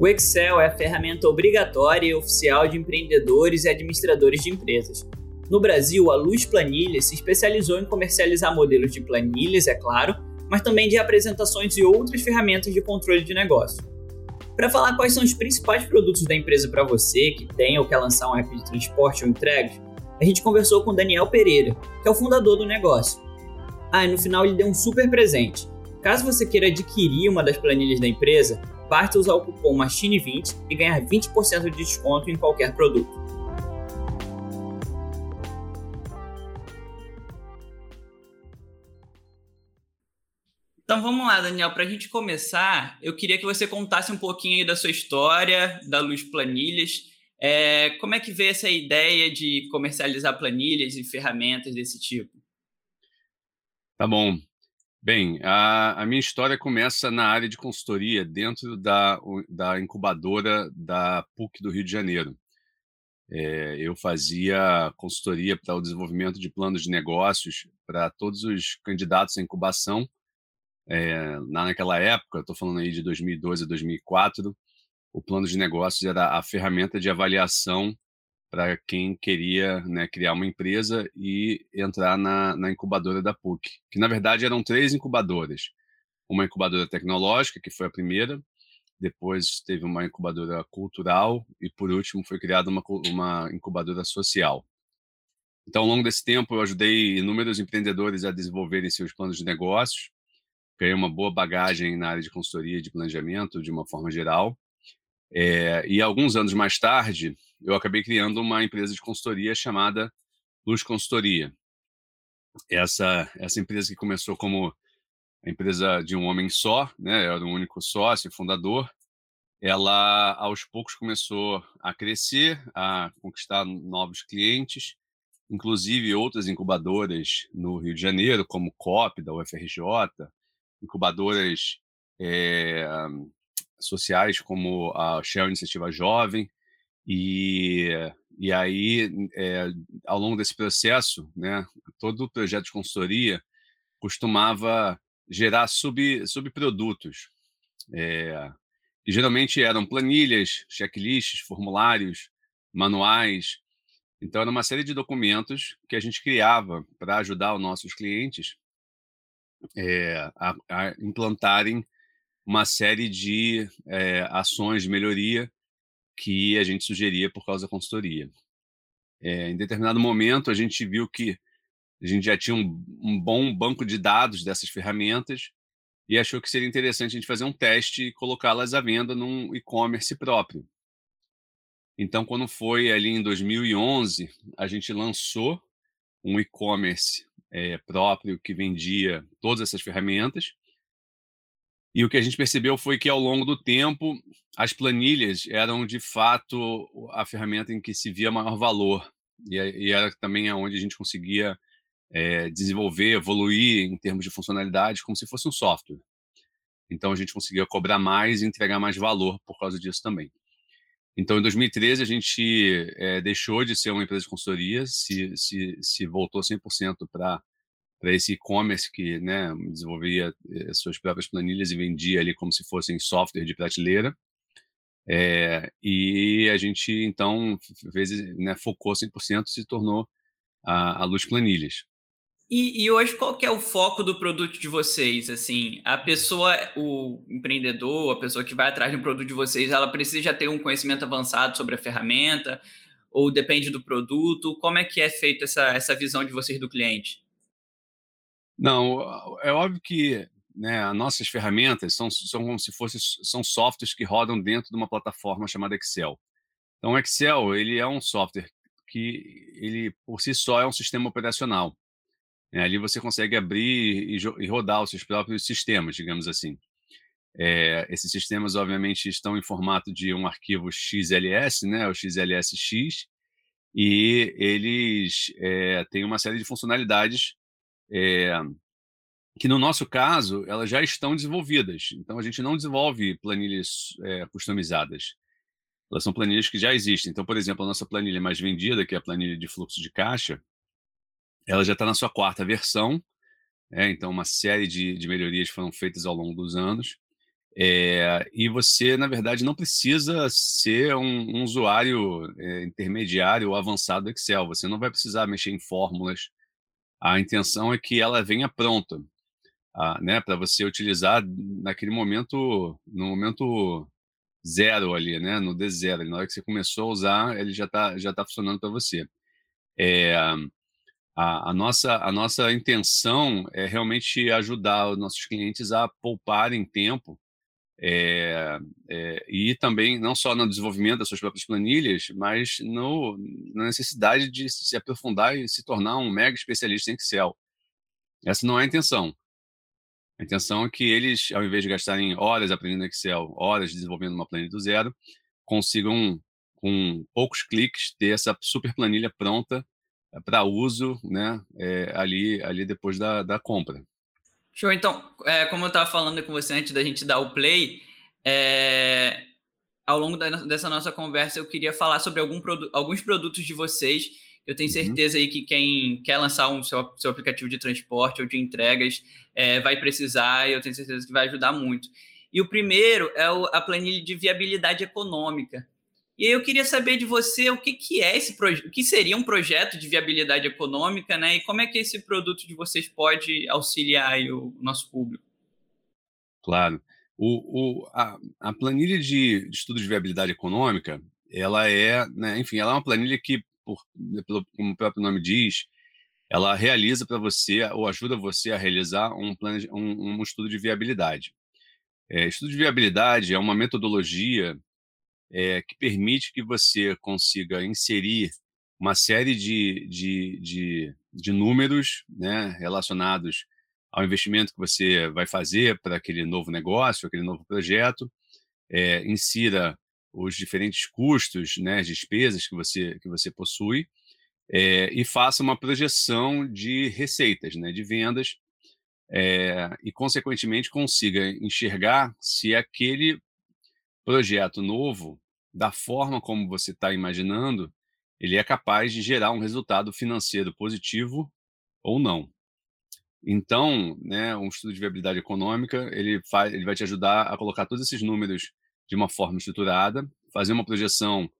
O Excel é a ferramenta obrigatória e oficial de empreendedores e administradores de empresas. No Brasil, a Luz Planilhas se especializou em comercializar modelos de planilhas, é claro, mas também de apresentações e outras ferramentas de controle de negócio. Para falar quais são os principais produtos da empresa para você que tem ou quer lançar um app de transporte ou entregas, a gente conversou com Daniel Pereira, que é o fundador do negócio. Ah, e no final ele deu um super presente. Caso você queira adquirir uma das planilhas da empresa, basta usar o cupom MACHINE20 e ganhar 20% de desconto em qualquer produto. Então vamos lá, Daniel. Para a gente começar, eu queria que você contasse um pouquinho aí da sua história, da Luz Planilhas. É, como é que veio essa ideia de comercializar planilhas e ferramentas desse tipo? Tá bom. Bem, a, a, minha história começa na área de consultoria, dentro da, da incubadora da PUC do Rio de Janeiro. É, eu fazia consultoria para o desenvolvimento de planos de negócios para todos os candidatos à incubação. É, naquela época, estou falando aí de 2012 a 2004, o plano de negócios era a ferramenta de avaliação para quem queria né, criar uma empresa e entrar na, na, incubadora da PUC, que na verdade eram três incubadoras. Uma incubadora tecnológica, que foi a primeira, depois teve uma incubadora cultural e, por último, foi criada uma, uma incubadora social. Então, ao longo desse tempo, eu ajudei inúmeros empreendedores a desenvolverem seus planos de negócios, ganhei uma boa bagagem na área de consultoria e de planejamento, de uma forma geral. É, e alguns anos mais tarde, eu acabei criando uma empresa de consultoria chamada Luz Consultoria. Essa, essa empresa que começou como a empresa de um homem só, né, eu era o único sócio, fundador, ela aos poucos começou a crescer, a conquistar novos clientes, inclusive outras incubadoras no Rio de Janeiro, como COP, da UFRJ, incubadoras é, sociais como a Shell Iniciativa Jovem, e, e aí, é, ao longo desse processo, né, todo o projeto de consultoria costumava gerar sub, subprodutos, é, que geralmente eram planilhas, checklists, formulários, manuais. Então, era uma série de documentos que a gente criava para ajudar os nossos clientes é, a, a, implantarem uma série de é, ações de melhoria que a gente sugeria por causa da consultoria. É, em determinado momento, a gente viu que a gente já tinha um, um, bom banco de dados dessas ferramentas e achou que seria interessante a gente fazer um teste e colocá-las à venda num e-commerce próprio. Então, quando foi ali em 2011, a gente lançou um e-commerce é, próprio que vendia todas essas ferramentas e o que a gente percebeu foi que, ao longo do tempo, as planilhas eram, de fato, a ferramenta em que se via maior valor. E, e era também onde a gente conseguia é, desenvolver, evoluir em termos de funcionalidade, como se fosse um software. Então, a gente conseguia cobrar mais e entregar mais valor por causa disso também. Então, em 2013, a gente é, deixou de ser uma empresa de consultoria, se, se, se voltou 100% para para esse e-commerce que né, desenvolvia eh, suas próprias planilhas e vendia ali como se fossem software de prateleira. É, e a gente, então, fez, né, focou 100% e se tornou a, a Luz Planilhas. E, e, hoje, qual que é o foco do produto de vocês? Assim, a pessoa, o empreendedor, a pessoa que vai atrás de um produto de vocês, ela precisa já ter um conhecimento avançado sobre a ferramenta? Ou depende do produto? Como é que é feita essa, essa visão de vocês do cliente? Não, é óbvio que né, as nossas ferramentas são, são como se fossem são softwares que rodam dentro de uma plataforma chamada Excel. Então, o Excel ele é um software que ele por si só é um sistema operacional. É, ali você consegue abrir e, e, rodar os seus próprios sistemas, digamos assim. É, esses sistemas, obviamente, estão em formato de um arquivo XLS, né, o XLSX, e eles é, têm uma série de funcionalidades é, que no nosso caso elas já estão desenvolvidas. Então a gente não desenvolve planilhas é, customizadas. Elas são planilhas que já existem. Então, por exemplo, a nossa planilha mais vendida, que é a planilha de fluxo de caixa, ela já está na sua quarta versão. É, então, uma série de, de melhorias foram feitas ao longo dos anos. É, e você, na verdade, não precisa ser um, um usuário é, intermediário ou avançado do Excel. Você não vai precisar mexer em fórmulas. A intenção é que ela venha pronta, ah, né, para você utilizar naquele momento, no momento zero ali, né, no D0. Na hora que você começou a usar, ele já está já tá funcionando para você. É, a, a, nossa, a nossa intenção é realmente ajudar os nossos clientes a pouparem tempo é, é, e também não só no desenvolvimento das suas próprias planilhas, mas no, na necessidade de se aprofundar e se tornar um mega especialista em Excel. Essa não é a intenção. A intenção é que eles, ao invés de gastarem horas aprendendo Excel, horas desenvolvendo uma planilha do zero, consigam, com poucos cliques, ter essa super planilha pronta para uso né, é, ali, ali depois da, da compra. Show, então, é, como eu estava falando com você antes da gente dar o play, é, ao longo da, dessa nossa conversa eu queria falar sobre algum alguns produtos de vocês. Eu tenho uhum. certeza uhum. aí que quem quer lançar um seu, seu aplicativo de transporte ou de entregas é, vai precisar e eu tenho certeza que vai ajudar muito. E o primeiro é o, a planilha de viabilidade econômica. E eu queria saber de você o que, que é esse projeto, o que seria um projeto de viabilidade econômica, né? E como é que esse produto de vocês pode auxiliar o nosso público? Claro. O, o, a, a, planilha de, de estudo de viabilidade econômica, ela é, né, enfim, ela é uma planilha que, por, pelo, como o próprio nome diz, ela realiza para você ou ajuda você a realizar um, um, um estudo de viabilidade. É, estudo de viabilidade é uma metodologia é, que permite que você consiga inserir uma série de, de, de, de números né, relacionados ao investimento que você vai fazer para aquele novo negócio, aquele novo projeto, é, insira os diferentes custos, né, despesas que você, que você possui, é, e faça uma projeção de receitas, né, de vendas, é, e, consequentemente, consiga enxergar se aquele projeto novo, da forma como você está imaginando, ele é capaz de gerar um resultado financeiro positivo ou não. Então, né, um estudo de viabilidade econômica, ele, faz, ele vai te ajudar a colocar todos esses números de uma forma estruturada, fazer uma projeção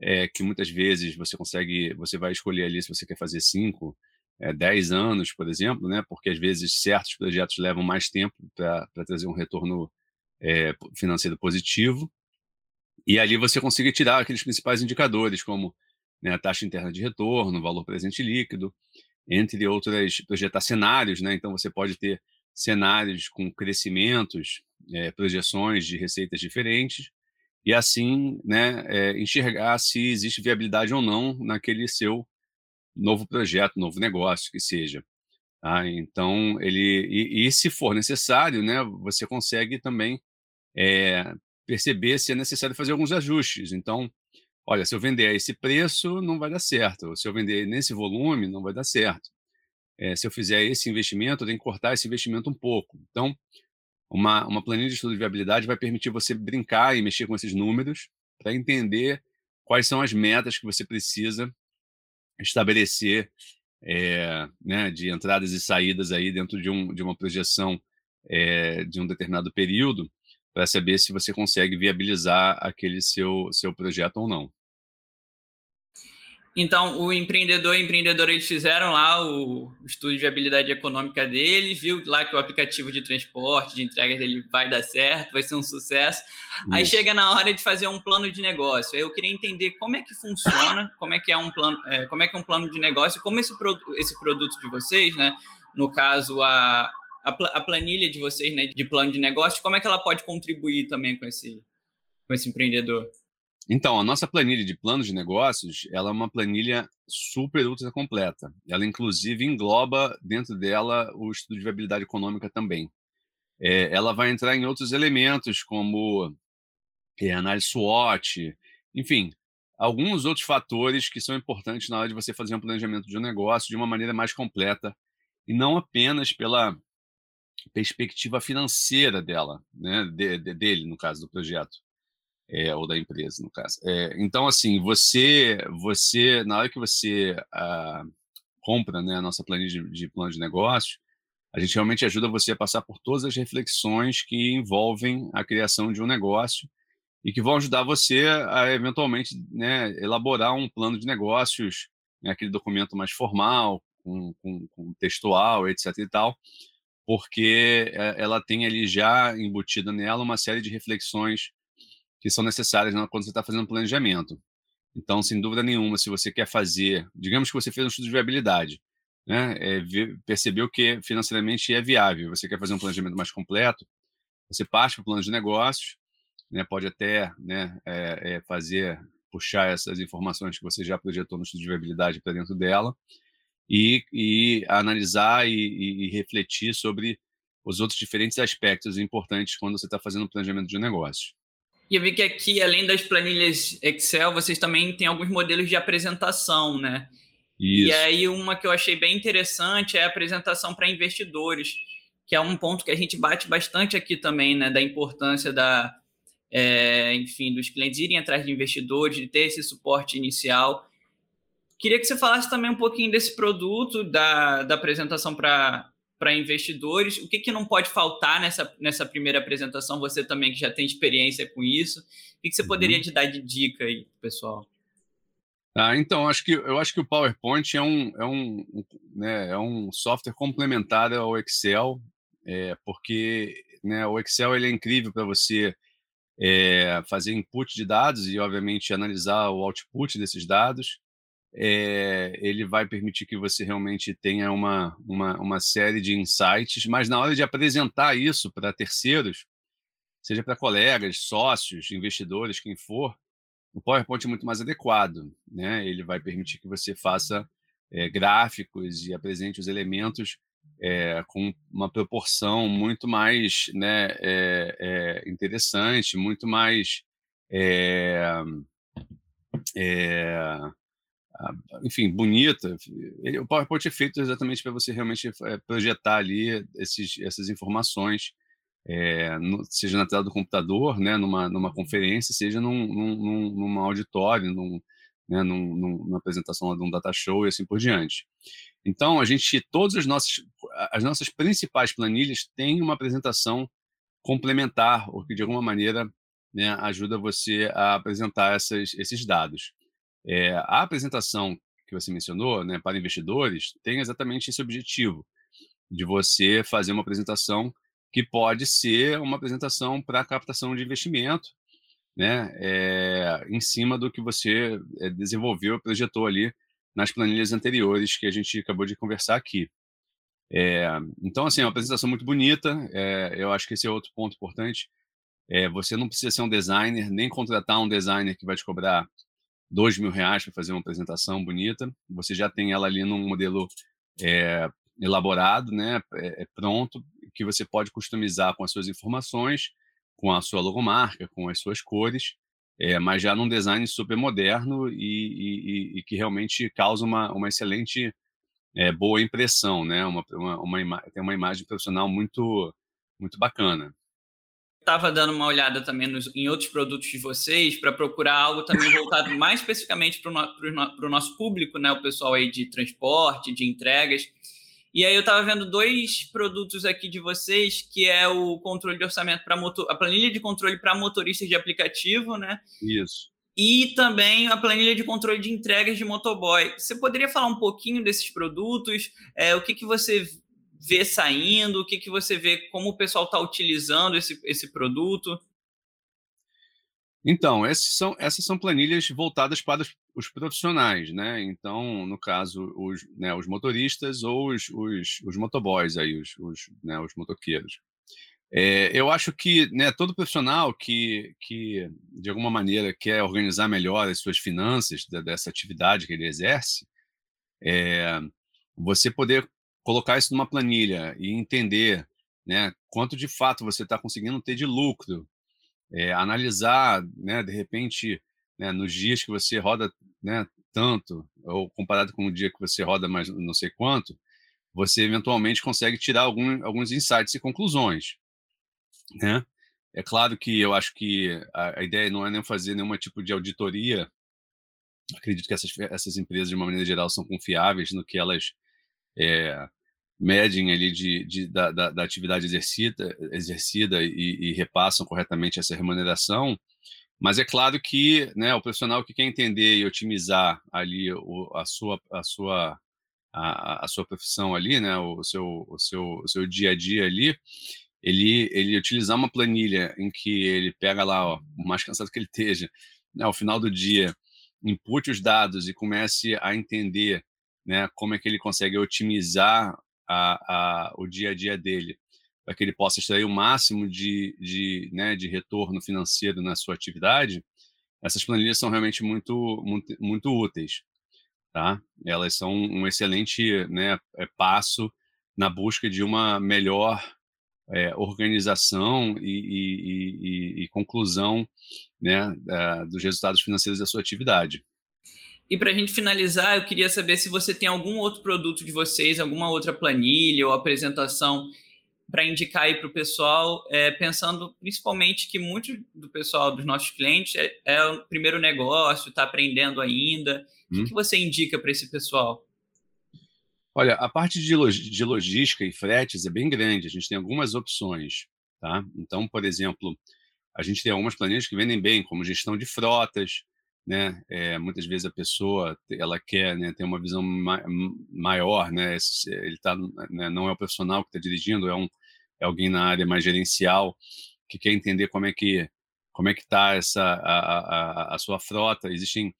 é, que muitas vezes você consegue, você vai escolher ali se você quer fazer 5, é, 10 anos, por exemplo, né, porque às vezes certos projetos levam mais tempo para trazer um retorno é, financeiro positivo. E ali você consegue tirar aqueles principais indicadores, como né, a taxa interna de retorno, valor presente líquido, entre outras, projetar cenários, né? Então você pode ter cenários com crescimentos, é, projeções de receitas diferentes, e assim né, é, enxergar se existe viabilidade ou não naquele seu novo projeto, novo negócio que seja. Tá? Então, ele e, e, se for necessário, né, você consegue também é, perceber se é necessário fazer alguns ajustes. Então, olha, se eu vender a esse preço, não vai dar certo. Se eu vender nesse volume, não vai dar certo. É, se eu fizer esse investimento, eu tenho que cortar esse investimento um pouco. Então, uma, uma planilha de estudo de viabilidade vai permitir você brincar e mexer com esses números para entender quais são as metas que você precisa estabelecer é, né, de entradas e saídas aí dentro de, um, de uma projeção é, de um determinado período para saber se você consegue viabilizar aquele seu, seu projeto ou não. Então, o empreendedor e empreendedora, eles fizeram lá o estudo de viabilidade econômica deles, viu lá que o aplicativo de transporte, de entrega dele vai dar certo, vai ser um sucesso. Isso. Aí chega na hora de fazer um plano de negócio. Aí eu queria entender como é que funciona, como é que é um plano, é, como é que é um plano de negócio, como esse, esse produto de vocês, né? No caso, a, a, planilha de vocês, né, de plano de negócio, como é que ela pode contribuir também com esse, com esse empreendedor? Então, a nossa planilha de planos de negócios, ela é uma planilha super ultra completa. Ela, inclusive, engloba dentro dela o estudo de viabilidade econômica também. É, ela vai entrar em outros elementos, como é, análise SWOT, enfim, alguns outros fatores que são importantes na hora de você fazer um planejamento de um negócio de uma maneira mais completa e não apenas pela perspectiva financeira dela, né, de, de, dele, no caso do projeto é, ou da empresa, no caso. É, então, assim, você, você, na hora que você ah, compra né, a nossa planilha de, de plano de negócio, a gente realmente ajuda você a passar por todas as reflexões que envolvem a criação de um negócio e que vão ajudar você a eventualmente né, elaborar um plano de negócios, né, aquele documento mais formal, com, com, com, textual, etc. e tal, porque é, ela tem ali já embutida nela uma série de reflexões que são necessárias né, quando você está fazendo planejamento. Então, sem dúvida nenhuma, se você quer fazer, digamos que você fez um estudo de viabilidade, né, é, percebeu que financeiramente é viável, você quer fazer um planejamento mais completo, você parte para o plano de negócios, né, pode até né, é, é, fazer, puxar essas informações que você já projetou no estudo de viabilidade para dentro dela e, e analisar e, e, e, refletir sobre os outros diferentes aspectos importantes quando você está fazendo o planejamento de negócio. E eu vi que aqui, além das planilhas Excel, vocês também têm alguns modelos de apresentação, né? Isso. E aí, uma que eu achei bem interessante é a apresentação para investidores, que é um ponto que a gente bate bastante aqui também, né? Da importância da, é, enfim, dos clientes irem atrás de investidores, de ter esse suporte inicial. Queria que você falasse também um pouquinho desse produto, da, da apresentação para investidores. O que, que não pode faltar nessa, nessa primeira apresentação? Você também que já tem experiência com isso. O que, que você uhum. poderia te dar de dica aí, pessoal? Ah, então, acho que, eu acho que o PowerPoint é um, é um, né, é um software complementar ao Excel, é, porque né, o Excel ele é incrível para você é, fazer input de dados e, obviamente, analisar o output desses dados é, ele vai permitir que você realmente tenha uma, uma, uma série de insights, mas na hora de apresentar isso para terceiros, seja para colegas, sócios, investidores, quem for, o PowerPoint é muito mais adequado. Né? Ele vai permitir que você faça é, gráficos e apresente os elementos é, com uma proporção muito mais né, é, interessante, muito mais enfim, bonita. o PowerPoint é feito exatamente para você realmente é, projetar ali esses, essas informações, é, no, seja na tela do computador, né, numa, numa conferência, seja num, num, num auditório, num, né, num, numa apresentação de um data show e assim por diante. Então, a gente, todas as nossas, as nossas principais planilhas têm uma apresentação complementar, o que de alguma maneira né, ajuda você a apresentar essas, esses dados. É, a apresentação que você mencionou né, para investidores tem exatamente esse objetivo, de você fazer uma apresentação que pode ser uma apresentação para captação de investimento, né, é, em cima do que você eh, desenvolveu, projetou ali nas planilhas anteriores que a gente acabou de conversar aqui. É, então, assim, é uma apresentação muito bonita, é, eu acho que esse é outro ponto importante. você não precisa ser um designer, nem contratar um designer que vai te cobrar dois mil reais para fazer uma apresentação bonita. Você já tem ela ali num modelo é, elaborado, né, é, pronto, que você pode customizar com as suas informações, com a sua logomarca, com as suas cores, é, mas já num design super moderno e, e, e que realmente causa uma, uma excelente é, boa impressão, né? Uma, uma, uma, tem uma imagem profissional muito muito bacana estava dando uma olhada também nos, em outros produtos de vocês para procurar algo também voltado mais especificamente para o no, nosso público, né? O pessoal aí de transporte, de entregas. E aí eu estava vendo dois produtos aqui de vocês, que é o controle de orçamento para motor, a planilha de controle para motoristas de aplicativo, né? Isso. E também a planilha de controle de entregas de motoboy. Você poderia falar um pouquinho desses produtos? É, o que, que você vê saindo? O que, que você vê, como o pessoal está utilizando esse, esse produto? Então, são, essas são planilhas voltadas para os, profissionais, né? Então, no caso, os, né, os motoristas ou os, os, os motoboys aí, os, os, né, os motoqueiros. É, eu acho que né, todo profissional que, que, de alguma maneira, quer organizar melhor as suas finanças dessa atividade que ele exerce, é, você poder colocar isso numa planilha e entender né, quanto de fato você está conseguindo ter de lucro, é, analisar, né, de repente, né, nos dias que você roda né, tanto, ou comparado com o dia que você roda mais não sei quanto, você eventualmente consegue tirar algum, alguns insights e conclusões. Né? É claro que eu acho que a, a, ideia não é nem fazer nenhum tipo de auditoria. Acredito que essas, essas empresas, de uma maneira geral, são confiáveis no que elas é, medem ali de, de da, da, da, atividade exercida, exercida e, e, repassam corretamente essa remuneração. Mas é claro que né, o profissional que quer entender e otimizar ali o, a sua a sua a, a, sua profissão ali, né, o seu o seu o seu dia a dia ali, ele ele utilizar uma planilha em que ele pega lá, ó, o mais cansado que ele esteja, né, ao final do dia, inpute os dados e comece a entender né, como é que ele consegue otimizar a, a, o dia a dia dele, para que ele possa extrair o máximo de, de, né, de retorno financeiro na sua atividade, essas planilhas são realmente muito, muito, muito úteis. Tá? Elas são um excelente né, é, passo na busca de uma melhor é, organização e, e, e, e conclusão né, da, dos resultados financeiros da sua atividade. E para a gente finalizar, eu queria saber se você tem algum outro produto de vocês, alguma outra planilha ou apresentação para indicar aí para o pessoal, é, pensando principalmente que muito do pessoal dos nossos clientes é, é o primeiro negócio, está aprendendo ainda. Hum. O que, hum. que você indica para esse pessoal? Olha, a parte de, log de logística e fretes é bem grande. A gente tem algumas opções, tá? Então, por exemplo, a gente tem algumas planilhas que vendem bem, como gestão de frotas, né? É, muitas vezes a pessoa ela quer né, ter uma visão ma maior, né? Ele tá, né, não é o profissional que está dirigindo, é, um, é alguém na área mais gerencial que quer entender como é que como é que está essa a, a, a, sua frota. Existem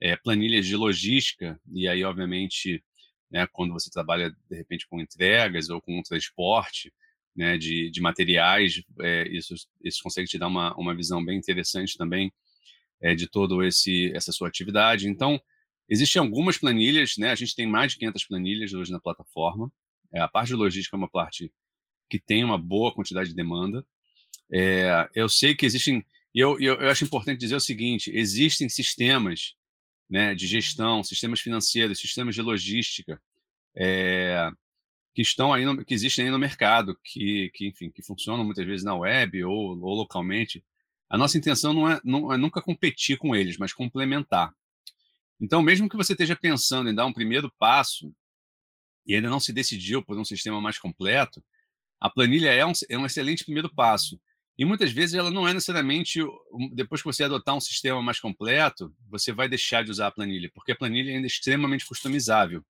é, planilhas de logística e aí obviamente né, quando você trabalha de repente com entregas ou com transporte né, de, de materiais, é, isso, isso consegue te dar uma, uma visão bem interessante também é, de todo esse essa sua atividade. Então, existem algumas planilhas, né? A gente tem mais de 500 planilhas hoje na plataforma. É, a parte de logística é uma parte que tem uma boa quantidade de demanda. É, eu sei que existem, e eu, eu, eu, acho importante dizer o seguinte: existem sistemas né, de gestão, sistemas financeiros, sistemas de logística é, que estão aí, no, que existem aí no mercado, que, que enfim, que funcionam muitas vezes na web ou, ou localmente a nossa intenção não é, não é nunca competir com eles, mas complementar. Então, mesmo que você esteja pensando em dar um primeiro passo e ainda não se decidiu por um sistema mais completo, a planilha é um, é um excelente primeiro passo. E muitas vezes ela não é necessariamente, depois que você adotar um sistema mais completo, você vai deixar de usar a planilha, porque a planilha ainda é extremamente customizável.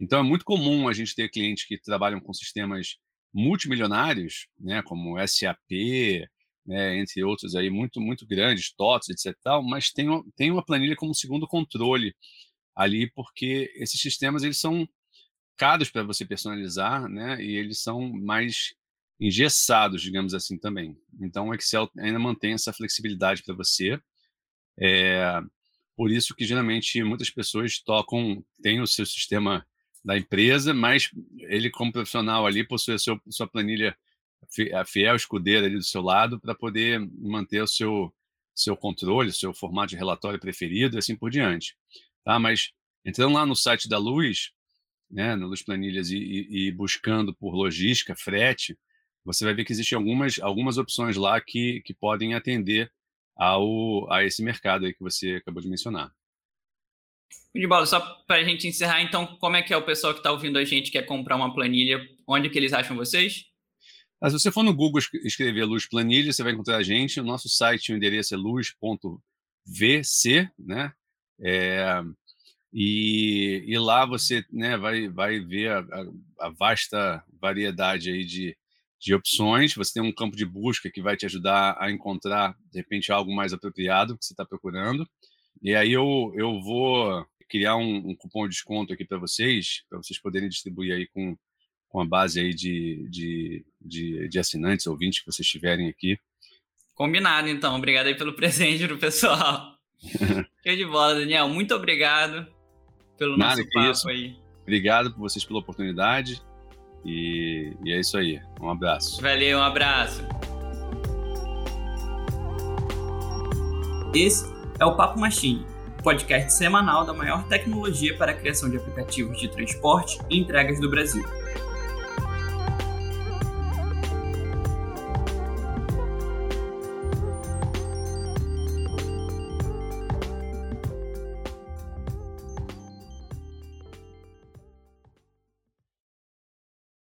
Então é muito comum a gente ter clientes que trabalham com sistemas multimilionários, né, como SAP, né, entre outros aí muito muito grandes, TOTS, etc. Tal, mas tem, tem uma planilha como segundo controle ali, porque esses sistemas eles são caros para você personalizar, né, e eles são mais engessados, digamos assim, também. Então o Excel ainda mantém essa flexibilidade para você. É, por isso que geralmente muitas pessoas tocam, tem o seu sistema da empresa, mas ele como profissional ali possui a sua planilha a fiel escudeira ali do seu lado para poder manter o seu, seu controle, seu formato de relatório preferido e assim por diante. Tá? Mas entrando lá no site da Luz, né, no Luz Planilhas, e, e, e buscando por logística, frete, você vai ver que existem algumas, algumas opções lá que, que podem atender ao, a esse mercado aí que você acabou de mencionar. De bola, só para a gente encerrar, então, como é que é o pessoal que está ouvindo a gente quer comprar uma planilha? Onde que eles acham vocês? Mas se você for no Google escrever Luz Planilha, você vai encontrar a gente. O nosso site, o endereço é luz.vc, né? É, e, e, lá você né, vai, vai ver a, a, vasta variedade aí de, de opções. Você tem um campo de busca que vai te ajudar a encontrar, de repente, algo mais apropriado que você está procurando. E aí eu, eu vou criar um, um cupom de desconto aqui para vocês, para vocês poderem distribuir aí com com a base aí de, de, de, de assinantes, ouvintes que vocês tiverem aqui. Combinado, então. Obrigado aí pelo presente do pessoal. Show de bola, Daniel. Muito obrigado pelo Nada, nosso papo isso. aí. Obrigado por vocês pela oportunidade. E, e é isso aí. Um abraço. Valeu, um abraço. Esse é o Papo Machine, podcast semanal da maior tecnologia para a criação de aplicativos de transporte e entregas do Brasil.